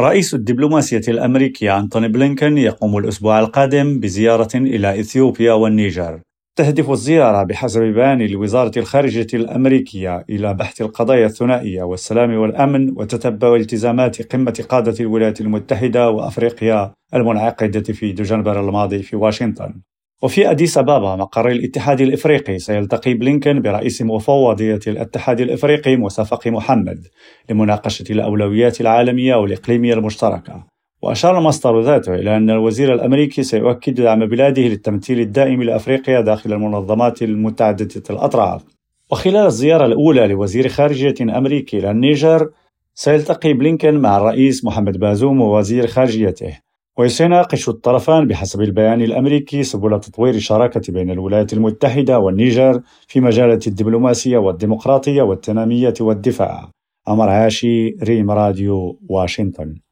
رئيس الدبلوماسية الأمريكي أنتوني بلينكن يقوم الأسبوع القادم بزيارة إلى إثيوبيا والنيجر. تهدف الزيارة بحسب بيان لوزارة الخارجية الأمريكية إلى بحث القضايا الثنائية والسلام والأمن وتتبع التزامات قمة قادة الولايات المتحدة وأفريقيا المنعقدة في دجنبر الماضي في واشنطن. وفي أديس أبابا مقر الاتحاد الإفريقي سيلتقي بلينكن برئيس مفوضية الاتحاد الإفريقي موسى فقي محمد لمناقشة الأولويات العالمية والإقليمية المشتركة. وأشار المصدر ذاته إلى أن الوزير الأمريكي سيؤكد دعم بلاده للتمثيل الدائم لأفريقيا داخل المنظمات المتعددة الأطراف. وخلال الزيارة الأولى لوزير خارجية أمريكي إلى النيجر سيلتقي بلينكن مع الرئيس محمد بازوم ووزير خارجيته. وسيناقش الطرفان بحسب البيان الأمريكي سبل تطوير الشراكة بين الولايات المتحدة والنيجر في مجالات الدبلوماسية والديمقراطية والتنمية والدفاع. أمر عاشي ريم راديو واشنطن.